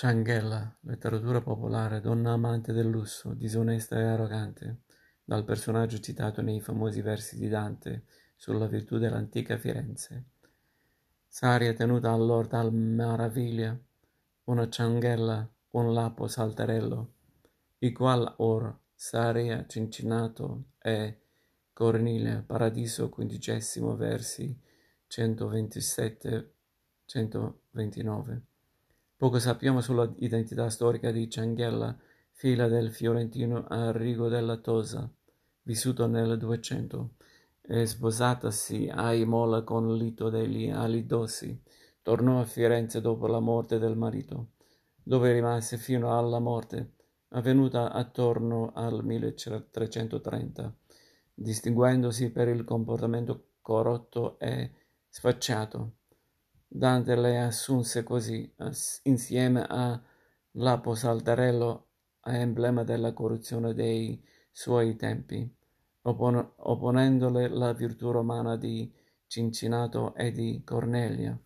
Cianghella, letteratura popolare, donna amante del lusso, disonesta e arrogante, dal personaggio citato nei famosi versi di Dante sulla virtù dell'antica Firenze. Saria tenuta allora dal maraviglia, una cianghella, un lapo saltarello, i qual or Saria Cincinato e Cornelia, Paradiso quindicesimo versi 127-129. Poco sappiamo sull'identità storica di Cianghella, figlia del fiorentino Arrigo della Tosa, vissuto nel 200, e sposatasi a Imola con Lito degli Alidossi, tornò a Firenze dopo la morte del marito, dove rimase fino alla morte, avvenuta attorno al 1330, distinguendosi per il comportamento corrotto e sfacciato. Dante le assunse così, insieme a Lapo Saltarello, emblema della corruzione dei suoi tempi, oppon- opponendole la virtù romana di Cincinato e di Cornelia.